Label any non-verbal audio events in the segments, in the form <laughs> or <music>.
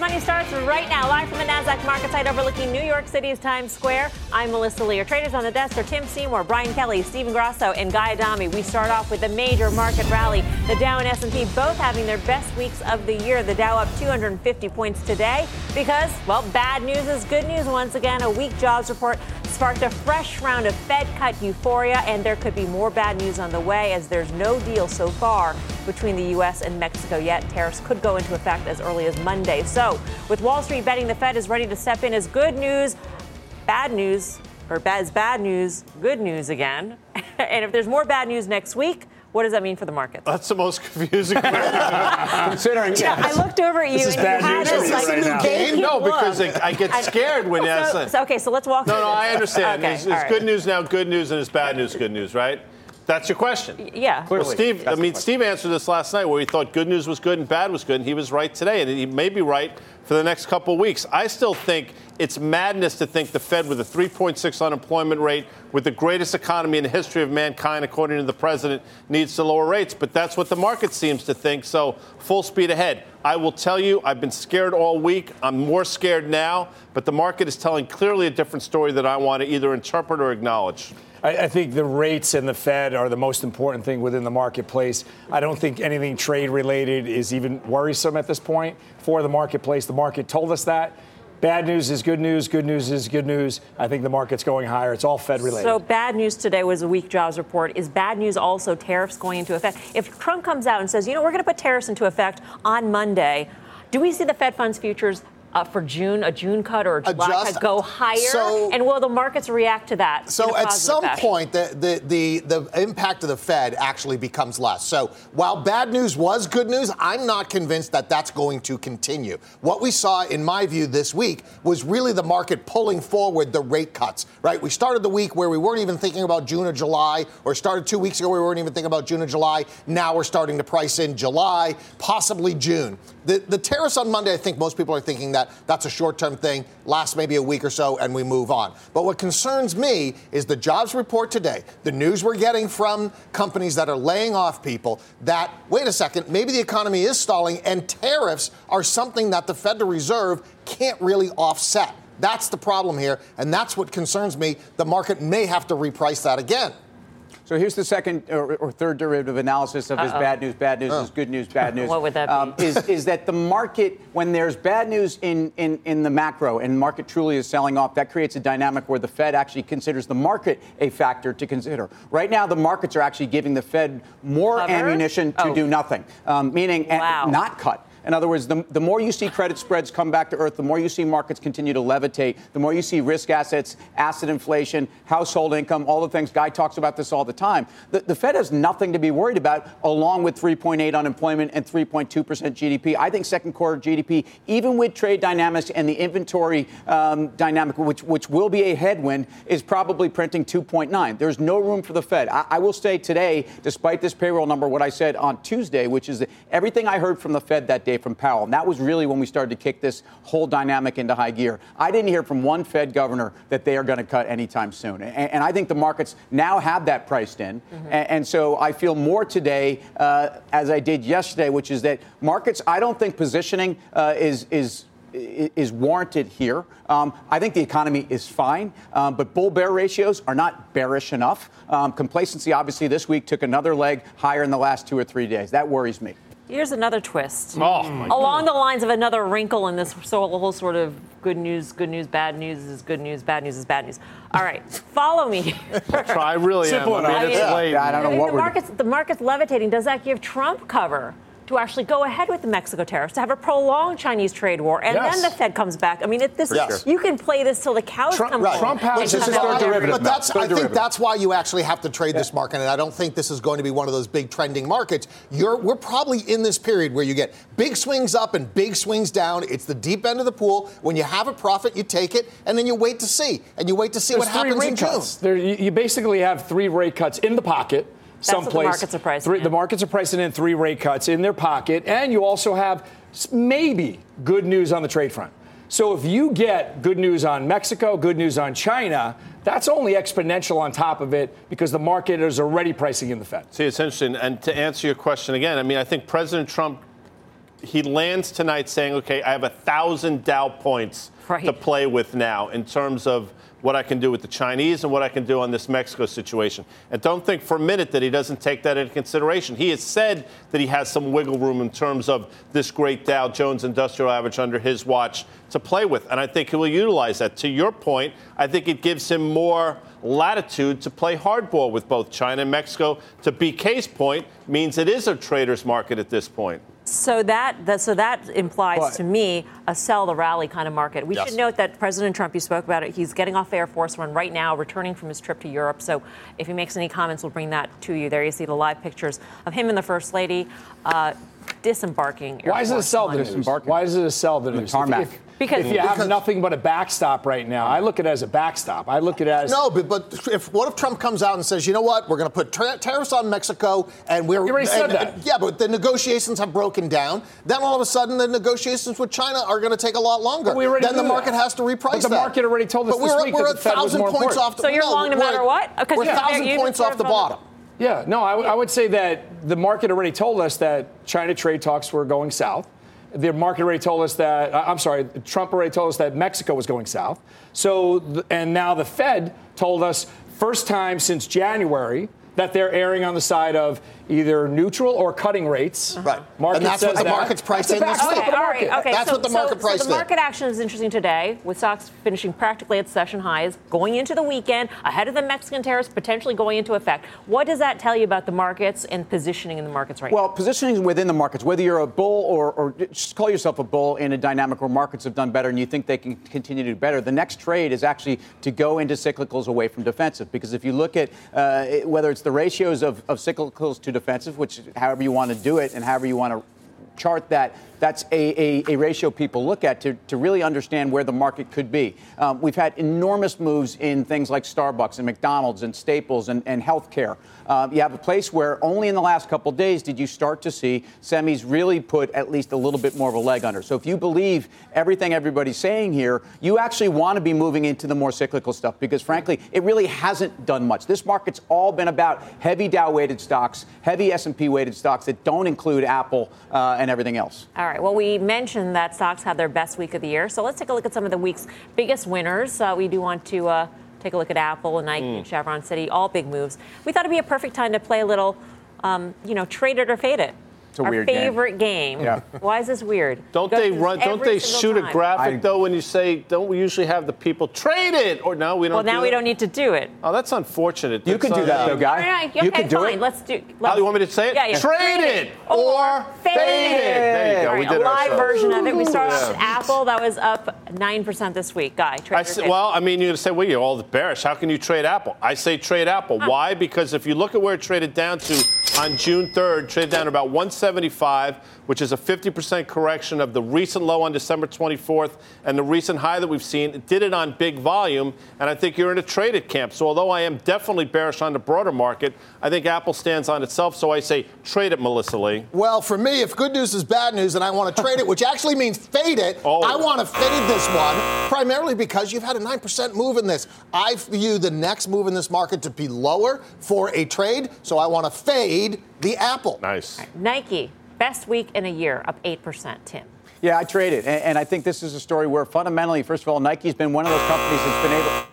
Money starts right now, live from the NASDAQ market site overlooking New York City's Times Square. I'm Melissa Lee. Traders on the desk are Tim Seymour, Brian Kelly, Stephen Grasso, and Guy Adami. We start off with a major market rally. The Dow and S&P both having their best weeks of the year. The Dow up 250 points today because, well, bad news is good news once again. A weak jobs report sparked a fresh round of Fed cut euphoria, and there could be more bad news on the way as there's no deal so far between the U.S. and Mexico yet. Tariffs could go into effect as early as Monday. So, with Wall Street betting the Fed is ready to step in as good news, bad news, or bad, as bad news, good news again. <laughs> and if there's more bad news next week, what does that mean for the market? That's the most confusing. <laughs> Considering, yeah, I looked over at you. This is and bad you had news this, for like, right now. vacant no, because look. I, I get scared when you ask so, so, okay, so let's walk No, through no, this. I understand. Okay, it's it's right. good news now, good news, and it's bad news, good news, right? That's your question. Yeah. Well, Steve, I mean, Steve answered this last night where he thought good news was good and bad was good, and he was right today, and he may be right for the next couple of weeks. I still think it's madness to think the Fed, with a 3.6 unemployment rate, with the greatest economy in the history of mankind, according to the president, needs to lower rates. But that's what the market seems to think. So full speed ahead. I will tell you, I've been scared all week. I'm more scared now, but the market is telling clearly a different story that I want to either interpret or acknowledge. I, I think the rates and the Fed are the most important thing within the marketplace. I don't think anything trade related is even worrisome at this point for the marketplace. The market told us that. Bad news is good news. Good news is good news. I think the market's going higher. It's all Fed related. So bad news today was a weak jobs report. Is bad news also tariffs going into effect? If Trump comes out and says, you know, we're going to put tariffs into effect on Monday, do we see the Fed funds futures uh, for June, a June cut or a July Adjust. cut go higher? So- and will the markets react to that? So at some fashion? point, the, the, the, the impact of the Fed actually becomes less. So while bad news was good news, I'm not convinced that that's going to continue. What we saw, in my view, this week was really the market pulling forward the rate cuts, right? We started the week where we weren't even thinking about June or July, or started two weeks ago, we weren't even thinking about June or July. Now we're starting to price in July, possibly June. The, the tariffs on Monday, I think most people are thinking that that's a short term thing, lasts maybe a week or so, and we move on. But what concerns me is the jobs report today, the news we're getting from companies that are laying off people, that, wait a second, maybe the economy is stalling, and tariffs are something that the Federal Reserve can't really offset. That's the problem here, and that's what concerns me. The market may have to reprice that again. So here's the second or, or third derivative analysis of his Uh-oh. bad news, bad news is good news, bad <laughs> news. What would that be? Um, is, is that the market, when there's bad news in, in, in the macro and market truly is selling off, that creates a dynamic where the Fed actually considers the market a factor to consider. Right now, the markets are actually giving the Fed more Cover? ammunition to Oh. do nothing, um, meaning a- Wow. not cut. In other words, the, the more you see credit spreads come back to earth, the more you see markets continue to levitate, the more you see risk assets, asset inflation, household income, all the things. Guy talks about this all the time. The, the Fed has nothing to be worried about, along with 3.8 unemployment and 3.2% GDP. I think second quarter GDP, even with trade dynamics and the inventory um, dynamic, which, which will be a headwind, is probably printing 2.9. There's no room for the Fed. I, I will say today, despite this payroll number, what I said on Tuesday, which is that everything I heard from the Fed that day from Powell, and that was really when we started to kick this whole dynamic into high gear. I didn't hear from one Fed governor that they are going to cut anytime soon. And, and I think the markets now have that priced in. And, and so I feel more today, uh, as I did yesterday, which is that markets, I don't think positioning uh, is, is is warranted here. Um, I think the economy is fine, um, but bull bear ratios are not bearish enough. Um, complacency, obviously, this week took another leg higher in the last two or three days. That worries me. Here's another twist. Oh, my Along the lines of another wrinkle in this so- whole sort of good news, good news, bad news is good news, bad news is bad news. All right, follow me. <laughs> I really Simple am. I mean, enough. it's Yeah. late. I don't know I think what the we're market's the market's levitating. Does that give Trump cover to actually go ahead with the Mexico tariffs, to have a prolonged Chinese trade war, and Yes. then the Fed comes back. I mean, it, this Yes. you can play this till the cows Trump- come right. home. Trump has and Which is their derivative. But that's, They're I think that's why you actually have to trade this market, and I don't think this is going to be one of those big trending markets. You're, we're probably in this period where you get big swings up and big swings down. It's the deep end of the pool. When you have a profit, you take it, and then you wait to see, and you wait to see There's what happens rate in June. cuts. There, you, you basically have three rate cuts in the pocket. What the someplace. markets are pricing Three, in. the markets are pricing in three rate cuts in their pocket, and you also have maybe good news on the trade front. So if you get good news on Mexico, good news on China, that's only exponential on top of it because the market is already pricing in the Fed. See, it's interesting. And to answer your question again, I mean, I think President Trump, he lands tonight saying, okay, I have a thousand Dow points Right. to play with now in terms of what I can do with the Chinese and what I can do on this Mexico situation. And don't think for a minute that he doesn't take that into consideration. He has said that he has some wiggle room in terms of this great Dow Jones Industrial Average under his watch to play with. And I think he will utilize that. To your point, I think it gives him more latitude to play hardball with both China and Mexico. To BK's point, means it is a trader's market at this point. So that, that so that implies But- to me a sell the rally kind of market. We Yes. should note that President Trump, you spoke about it, he's getting off Air Force One right now, returning from his trip to Europe. So if he makes any comments, we'll bring that to you. There you see the live pictures of him and the First Lady uh, disembarking. Air Why is it a sell the One. news? Disembarking. Why is it a sell the news? tarmac. If, Because- if you have Because- nothing but a backstop right now, I look at it as a backstop. I look at it as No, but, but if what if Trump comes out and says, you know what, we're going to put tra- tariffs on Mexico, and we're He already said that. and- yeah, but the negotiations have broken down. Then all of a sudden, the negotiations with China are going to take a lot longer. But we already then the market that. has to reprice But the that. market already told us but this we're, week we're that a the thousand points important. off. The, So you're long no we're- matter what? Because We're you- a thousand you points off the bottom. Yeah, no, I, I would say that the market already told us that China trade talks were going south. The market already told us that, I- I'm sorry, Trump already told us that Mexico was going south. So, and now the Fed told us, first time since January, that they're erring on the side of either neutral or cutting rates. Right. Market And that's what the that. market's priced That's in this backstop week. Okay, the market. right. Okay, That's so, what the market so, priced so the market action is interesting today, with stocks finishing practically at session highs, going into the weekend, ahead of the Mexican tariffs potentially going into effect. What does that tell you about the markets and positioning in the markets right Well, now? Well, positioning within the markets, whether you're a bull or, or just call yourself a bull in a dynamic where markets have done better and you think they can continue to do better, the next trade is actually to go into cyclicals away from defensive. Because if you look at uh, whether it's the ratios of, of cyclicals to defensive, which however you want to do it and however you want to chart that, that's a, a, a ratio people look at to, to really understand where the market could be. Um, we've had enormous moves in things like Starbucks and McDonald's and Staples and, and healthcare. Um, you have a place where only in the last couple days did you start to see semis really put at least a little bit more of a leg under. So if you believe everything everybody's saying here, you actually want to be moving into the more cyclical stuff because frankly, it really hasn't done much. This market's all been about heavy Dow weighted stocks, heavy S&P weighted stocks that don't include Apple uh, and everything else. All right. All right, well, we mentioned that stocks had their best week of the year. So let's take a look at some of the week's biggest winners. Uh, we do want to uh, take a look at Apple and Nike and Chevron Citi, all big moves. We thought it'd be a perfect time to play a little, um, you know, trade it or fade it. It's a Our weird game. favorite game. Yeah. Why is this weird? Don't Go they run? Don't they single shoot a graphic I- though when you say? Don't we usually have the people trade it? Or no, we don't. Well, now do we that? don't need to do it. Oh, that's unfortunate. You That's, can do that, though, All guy. right, you okay, can do fine. it. Let's do. Oh, Let's, you want me to say it? Yeah, yeah. Trade it or fade it. There you go. All We right, did a live ourselves. version of it. We started off Yeah. with Apple. That was up 9% this week. Guy, I say, well, I mean, you're going to say, well, you're all bearish. How can you trade Apple? I say trade Apple. Why? Because if you look at where it traded down to on June 3rd, traded down to about 175, which is a 50% correction of the recent low on December 24th and the recent high that we've seen. It did it on big volume, and I think you're in a traded camp. So although I am definitely bearish on the broader market, I think Apple stands on itself. So I say trade it, Melissa Lee. Well, for me, if good news is bad news and I want to trade it, which actually means fade it, Oh. I want to fade this one primarily because you've had a 9% move in this. I view the next move in this market to be lower for a trade, so I want to fade the Apple. Nice. Nike, best week in a year, up 8%. Tim. Yeah, I trade it. And, and I think this is a story where fundamentally, first of all, Nike's been one of those companies that's been able.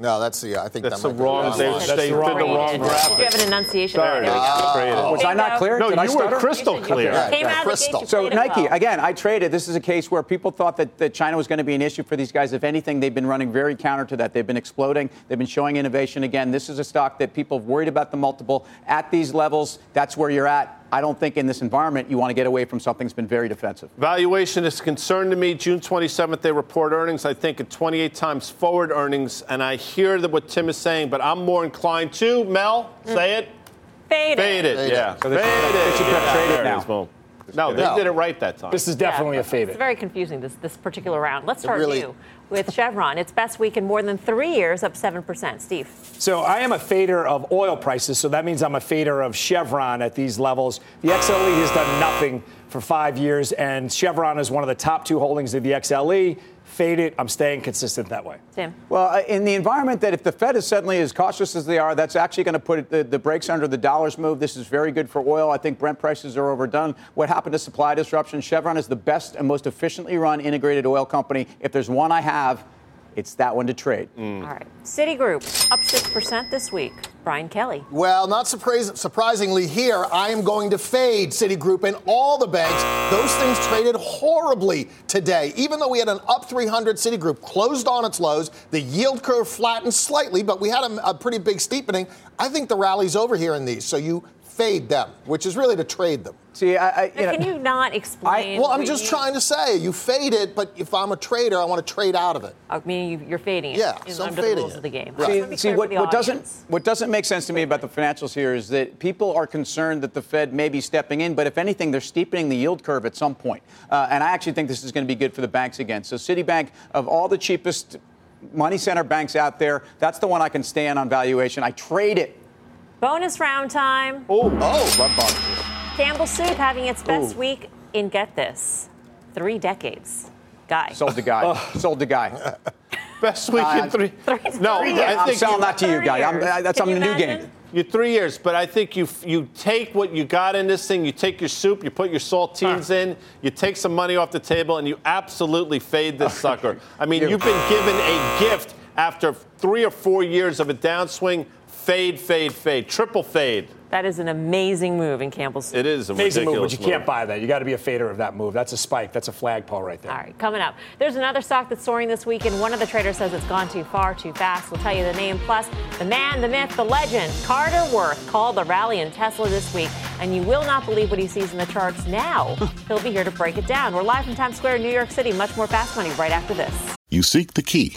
No, that's the, I think That's that the might be wrong. wrong They. That's they the wrong did the one. wrong You have an enunciation. Sorry. There we go. Trade it. Was I not clear? No, Did I you were crystal You you clear. Yeah, Came out crystal. So Nike, again, I traded. This is a case where people thought that, that China was going to be an issue for these guys. If anything, they've been running very counter to that. They've been exploding. They've been showing innovation. Again, this is a stock that people have worried about the multiple at these levels. That's where you're at. I don't think in this environment you want to get away from something that's been very defensive. Valuation is a concern to me. June 27th, they report earnings, I think, at 28 times forward earnings. And I hear that what Tim is saying, but I'm more inclined to, Mel, say it. Fade it. Fade it, Fade it. yeah. So they should- Fade they it. should yeah. trade it There now. is, Mo. No, they No. did it right that time. This is definitely Yeah, a fade It's very confusing, this, this particular round. Let's start really- new with <laughs> Chevron. Its best week in more than three years, up 7%. Steve. So I am a fader of oil prices, so that means I'm a fader of Chevron at these levels. The XLE has done nothing for five years, and Chevron is one of the top two holdings of the XLE. Fade it. I'm staying consistent that way. Tim. Well, uh, in the environment that if the Fed is suddenly as cautious as they are, that's actually going to put the, the brakes under the dollars move. This is very good for oil. I think Brent prices are overdone. What happened to supply disruption? Chevron is the best and most efficiently run integrated oil company. If there's one I have, it's that one to trade. Mm. All right. Citigroup, up 6% this week. Brian Kelly. Well, not surprise- surprisingly here, I am going to fade Citigroup and all the banks. Those things traded horribly today. Even though we had an up 300, Citigroup closed on its lows. The yield curve flattened slightly, but we had a, a pretty big steepening. I think the rally's over here in these. So you fade them, which is really to trade them. See, I, I you know, Can you not explain? Well, I'm just you- trying to say you fade it, but if I'm a trader, I want to trade out of it. I mean, you- you're fading it. Yeah, in- so I'm under fading the rules it. of the game. Right. See, see what, what doesn't what doesn't make sense to me about the financials here is that people are concerned that the Fed may be stepping in, but if anything, they're steepening the yield curve at some point. Uh, and I actually think this is going to be good for the banks again. So Citibank, of all the cheapest money center banks out there, that's the one I can stand on valuation. I trade it. Bonus round time. Oh, Love bonuses. Campbell Soup having its best Ooh. week in get this, three decades. Guy. Sold the guy. Sold the guy. <laughs> Best week Uh, in three. three- no, three I years. I'm think selling that to you, Three guy. I'm, years. I- that's Can on the new game. You're three years, but I think you you take what you got in this thing, you take your soup, you put your saltines in, you take some money off the table, and you absolutely fade this <laughs> sucker. I mean, you've been given a gift after three or four years of a downswing. Fade, fade, fade, triple fade. That is an amazing move in Campbell Soup. It is a Amazing move, but ridiculous you can't buy that. You got to be a fader of that move. That's a spike. That's a flagpole right there. All right, coming up. There's another stock that's soaring this week, and one of the traders says it's gone too far, too fast. We'll tell you the name. Plus, the man, the myth, the legend, Carter Worth, called the rally in Tesla this week, and you will not believe what he sees in the charts now. <laughs> He'll be here to break it down. We're live from Times Square in New York City. Much more Fast Money right after this. You seek the key,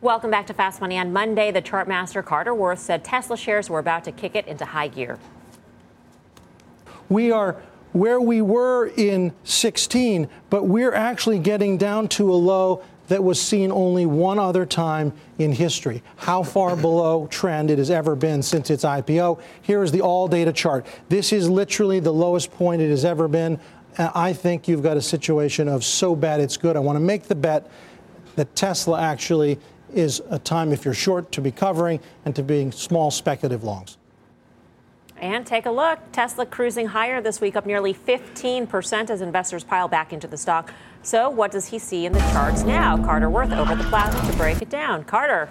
Welcome back to Fast Money. On Monday, the chart master Carter Worth said Tesla shares were about to kick it into high gear. we are where we were in 16, but we're actually getting down to a low that was seen only one other time in history. How far <coughs> below trend it has ever been since its IPO. Here is the all data chart. This is literally the lowest point it has ever been. Uh, I think you've got a situation of so bad it's good. I want to make the bet that Tesla actually is a time, if you're short, to be covering and to being small speculative longs. And take a look. Tesla cruising higher this week, up nearly 15% as investors pile back into the stock. So, what does he see in the charts now? Carter Worth over the plaza to break it down. Carter.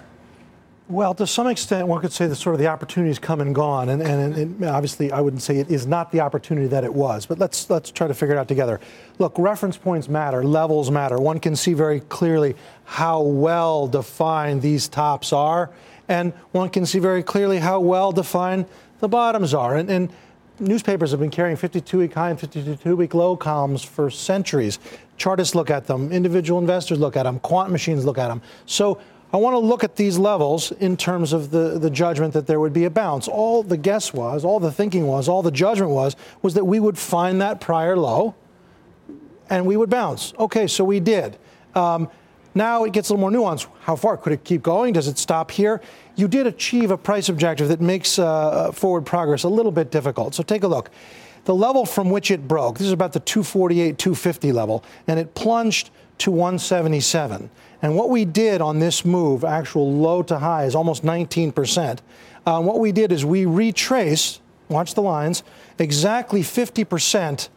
Well, to some extent, one could say that sort of the opportunity's come and gone, and, and, it, obviously, I wouldn't say it is not the opportunity that it was. But let's let's try to figure it out together. Look, reference points matter, levels matter. One can see very clearly how well defined these tops are, and one can see very clearly how well defined the bottoms are. And, and newspapers have been carrying 52-week high and 52-week low columns for centuries. Chartists look at them, individual investors look at them, quant machines look at them. So I want to look at these levels in terms of the, the judgment that there would be a bounce. All the guess was, all the thinking was, all the judgment was, was that we would find that prior low and we would bounce. Okay, so we did. Um, now it gets a little more nuanced. How far could it keep going? Does it stop here? You did achieve a price objective that makes uh, forward progress a little bit difficult. So take a look. The level from which it broke, this is about the 248, 250 level, and it plunged to 177. And what we did on this move, actual low to high, is almost 19%. Uh, what we did is we retraced, watch the lines, exactly 50%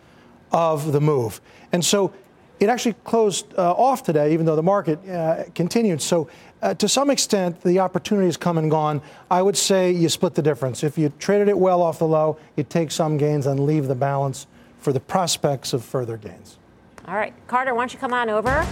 of the move. And so it actually closed uh, off today, even though the market uh, continued. So, uh, to some extent, the opportunity has come and gone. I would say you split the difference. If you traded it well off the low, you take some gains and leave the balance for the prospects of further gains. All right, Carter, why don't you come on over?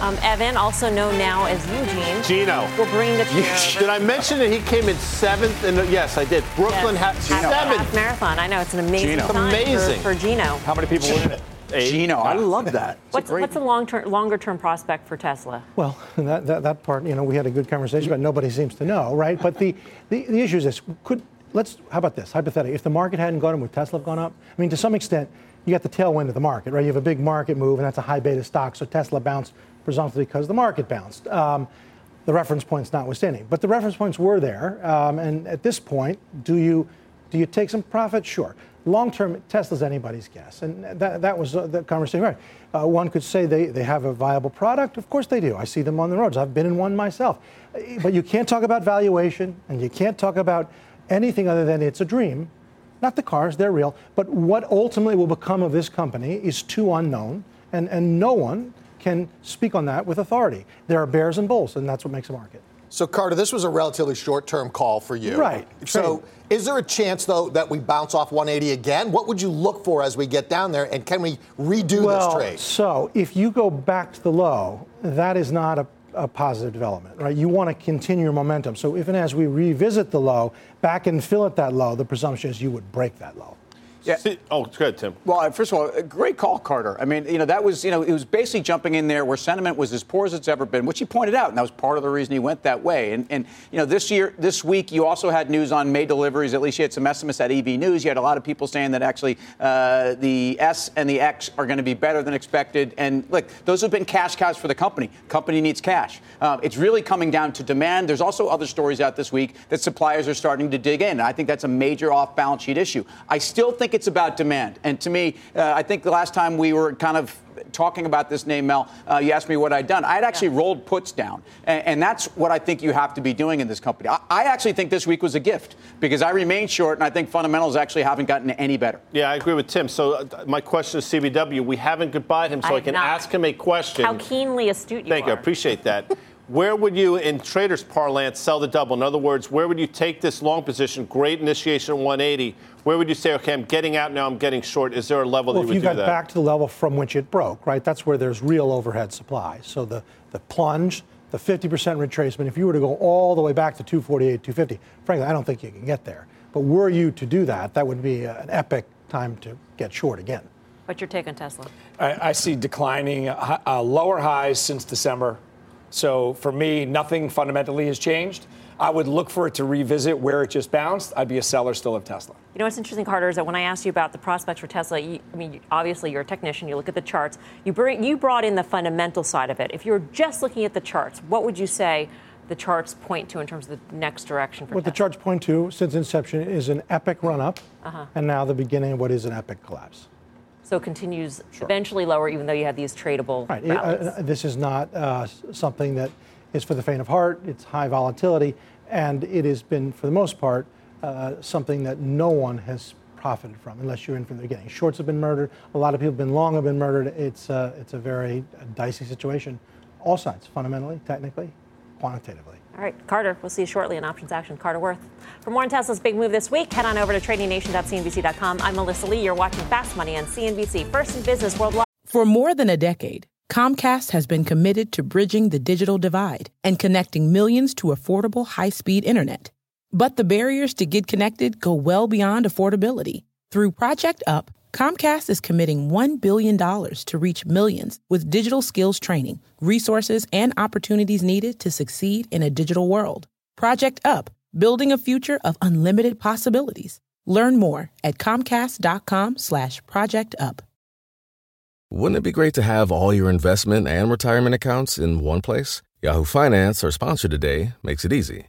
Um, Evan, also known now as Eugene. Gino. Will bring the chair. <laughs> Did I mention that he came in seventh? And yes, I did. Brooklyn yes. had seventh half marathon. I know it's an amazing Gino. time Amazing. For, for Gino. How many people were in it? Eight. Gino, I love that. What's, what's the long term, longer term prospect for Tesla? Well, that, that, that part, you know, we had a good conversation, but nobody seems to know, right? But the, the, the issue is this: could let's how about this hypothetically? If the market hadn't gone up, would Tesla have gone up? I mean, to some extent, you got the tailwind of the market, right? You have a big market move, and that's a high beta stock, so Tesla bounced presumptively because the market bounced. Um, the reference points notwithstanding, but the reference points were there, um, and at this point, do you do you take some profit? Sure. Long term, Tesla's anybody's guess, and that, that was the conversation. Right. Uh, one could say they, they have a viable product. Of course they do. I see them on the roads. I've been in one myself. Uh, But you can't talk about valuation, and you can't talk about anything other than it's a dream. Not the cars, they're real. But what ultimately will become of this company is too unknown, and, and no one can speak on that with authority. There are bears and bulls, and that's what makes a market. So, Carter, this was a relatively short term call for you. Right. So, is there a chance, though, that we bounce off 180 again? What would you look for as we get down there? And can we redo well, this trade? So, if you go back to the low, that is not a, a positive development, right? You want to continue your momentum. So, if and as we revisit the low, back and fill at that low, the presumption is you would break that low. Yeah. See- oh, good, Tim. Well, first of all, great call, Carter. I mean, you know, that was, you know, it was basically jumping in there where sentiment was as poor as it's ever been, which he pointed out, and that was part of the reason he went that way. And, and you know, this year, this week, you also had news on May deliveries. At least you had some estimates at EV News. You had a lot of people saying that actually uh, the S and the X are going to be better than expected. And look, those have been cash cows for the company. Company needs cash. Uh, it's really coming down to demand. There's also other stories out this week that suppliers are starting to dig in. I think that's a major off-balance sheet issue. I still think it's about demand. And to me, uh, I think the last time we were kind of talking about this name, Mel, uh, you asked me what I'd done. I had actually rolled puts down. And, and, that's what I think you have to be doing in this company. I, I, actually think this week was a gift because I remain short, and I think fundamentals actually haven't gotten any better. Yeah, I agree with Tim. So uh, my question is CBW. We haven't goodbyed him, so I, I can not. ask him a question. How keenly astute you Thank are. you. I appreciate that. <laughs> Where would you, in traders' parlance, sell the double? In other words, where would you take this long position? Great initiation at 180. Where would you say, okay, I'm getting out now, I'm getting short? Is there a level Well, that if you you would do got back to the level from which it broke, right, that's where there's real overhead supply. So the, the plunge, the 50% retracement, if you were to go all the way back to 248, 250, frankly, I don't think you can get there. But were you to do that, that would be an epic time to get short again. What's your take on Tesla? I, I see declining uh, uh, lower highs since December. So for me, nothing fundamentally has changed. I would look for it to revisit where it just bounced. I'd be a seller still of Tesla. You know what's interesting, Carter, is that when I asked you about the prospects for Tesla, you, I mean, obviously you're a technician. You look at the charts. You bring, you brought in the fundamental side of it. If you were just looking at the charts, what would you say the charts point to in terms of the next direction for What the charts point to since inception is an epic run up, Uh-huh. and now the beginning of what is an epic collapse. So it continues eventually lower, even though you have these tradable Right. It- uh, this is not uh, something that is for the faint of heart. It's high volatility, and it has been, for the most part, uh, something that no one has profited from unless you're in from the beginning. Shorts have been murdered. A lot of people have been long have been murdered. It's uh, it's a very dicey situation, all sides, fundamentally, technically, quantitatively. All right, Carter, we'll see you shortly in Options Action. Carter Worth. For more on Tesla's big move this week, head on over to tradingnation.cnbc.com. I'm Melissa Lee. You're watching Fast Money on CNBC, first in business worldwide. For more than a decade, Comcast has been committed to bridging the digital divide and connecting millions to affordable high speed internet. But the barriers to get connected go well beyond affordability. Through Project Up, Comcast is committing $1 billion to reach millions with digital skills training, resources, and opportunities needed to succeed in a digital world. Project Up, building a future of unlimited possibilities. Learn more at comcast.com slash project up. Wouldn't it be great to have all your investment and retirement accounts in one place? Yahoo Finance, our sponsor today, makes it easy.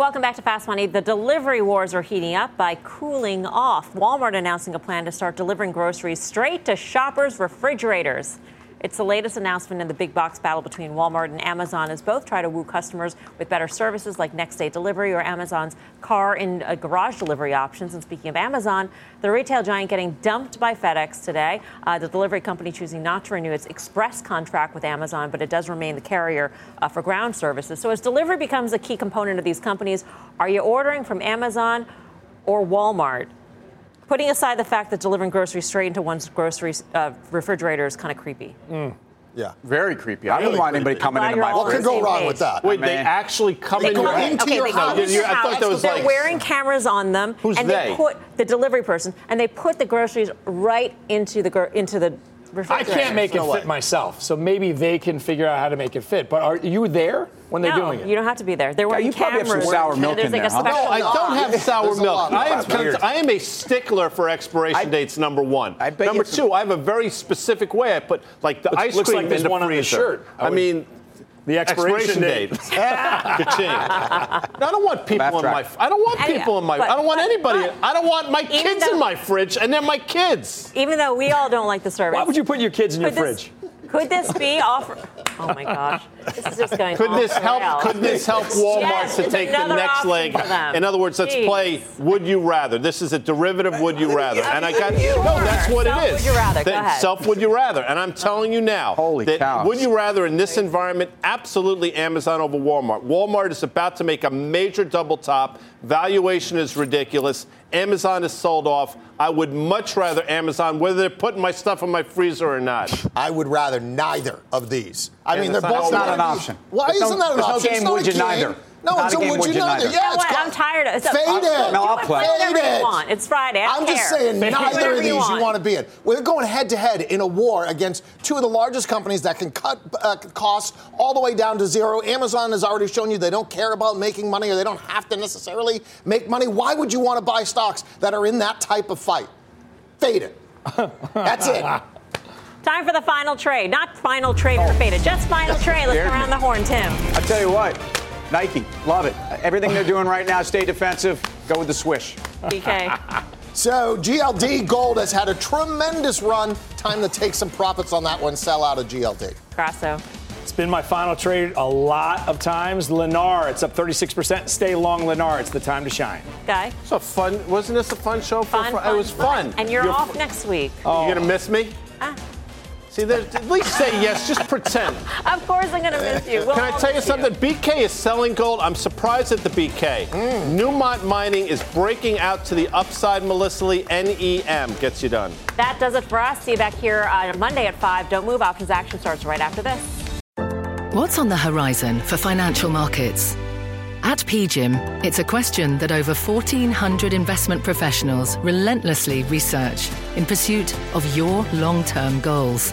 Welcome back to Fast Money. The delivery wars are heating up by cooling off. Walmart announcing a plan to start delivering groceries straight to shoppers' refrigerators. It's the latest announcement in the big box battle between Walmart and Amazon as both try to woo customers with better services like next day delivery or Amazon's car and uh, garage delivery options. And speaking of Amazon, the retail giant getting dumped by FedEx today. Uh, the delivery company choosing not to renew its express contract with Amazon, but it does remain the carrier uh, for ground services. So as delivery becomes a key component of these companies, are you ordering from Amazon or Walmart? Putting aside the fact that delivering groceries straight into one's grocery uh, refrigerator is kind of creepy. Mm. Yeah. Very creepy. I don't want anybody coming into my What could go wrong with that? Wait, they actually come They in come your into okay, your they come house. into your I thought house, that was They're like wearing cameras on them, Who's and they? they put the delivery person, and they put the groceries right into the gr- into the refrigerator. I can't make it fit myself, so maybe they can figure out how to make it fit. But are you there when they're no, doing it? you don't have to be there. They're wearing you probably have some sour milk in there, a huh? No, I don't have sour milk. I am, That's. I am a stickler for expiration dates. Number one. I bet number you- two, I have a very specific way. I put like the Looks- ice looks cream like there's in the one on the freezer. shirt. I I, mean. The expiration date. <laughs> Ka-ching. I don't want people in my. track. I don't want people in my. but- I don't want but- anybody. but- I don't want my kids though- in my fridge, and they're my kids. Even though we all don't like the service. Why would you put your kids in your this- fridge? Could this be offer? Oh my gosh, this is just going. Could off this the help? rails. Could this help Walmart Yes, to take the next leg? In other words, let's Jeez. play Would You Rather. This is a derivative Would You Rather, and I got You no. That's what Self it is. Would You Rather. Go ahead. Self Would You Rather, and I'm telling you now Holy that cows. Would You Rather in this environment, absolutely Amazon over Walmart. Walmart is about to make a major double top. Valuation is ridiculous. Amazon is sold off. I would much rather Amazon, whether they're putting my stuff in my freezer or not. I would rather neither of these. I Yeah, mean, they're that's not- both not an option. Why There's isn't that an there's no option? game It's not would a you game. neither. No, Not it's a a would would you you neither. neither. Yeah, You know it's what? I'm tired of it. Fade it. No, I'll do it- play. do whatever Fade you it. want. It's Friday. I don't I'm just saying Do neither of these you want. want to be in. We're going head to head in a war against two of the largest companies that can cut uh, costs all the way down to zero. Amazon has already shown you they don't care about making money or they don't have to necessarily make money. Why would you want to buy stocks that are in that type of fight? Fade it. That's it. <laughs> Time for the final trade. Not final trade or faded. Just final trade. Let's go around me. the horn, Tim. I tell you what, Nike, love it. Everything they're doing right now, stay defensive. Go with the swish. BK. <laughs> So GLD Gold has had a tremendous run. Time to take some profits on that one. Sell out of GLD. Grasso. It's been my final trade a lot of times. Lennar, it's up 36%. Stay long, Lennar. It's the time to shine. Guy. It's a fun. Wasn't this a fun show? For Fun, fun, it was fun. And you're, You're off fu- next week. You're gonna miss me? Ah. See, at least say yes. Just pretend. Of course I'm going to miss you. We'll Can I tell you miss something? BK is selling gold. I'm surprised at the BK. Mm. Newmont Mining is breaking out to the upside. Melissa Lee, NEM gets you done. That does it for us. See you back here on Monday at 5. Don't move. Options action starts right after this. What's on the horizon for financial markets? At PGIM, it's a question that over 1,400 investment professionals relentlessly research in pursuit of your long term goals.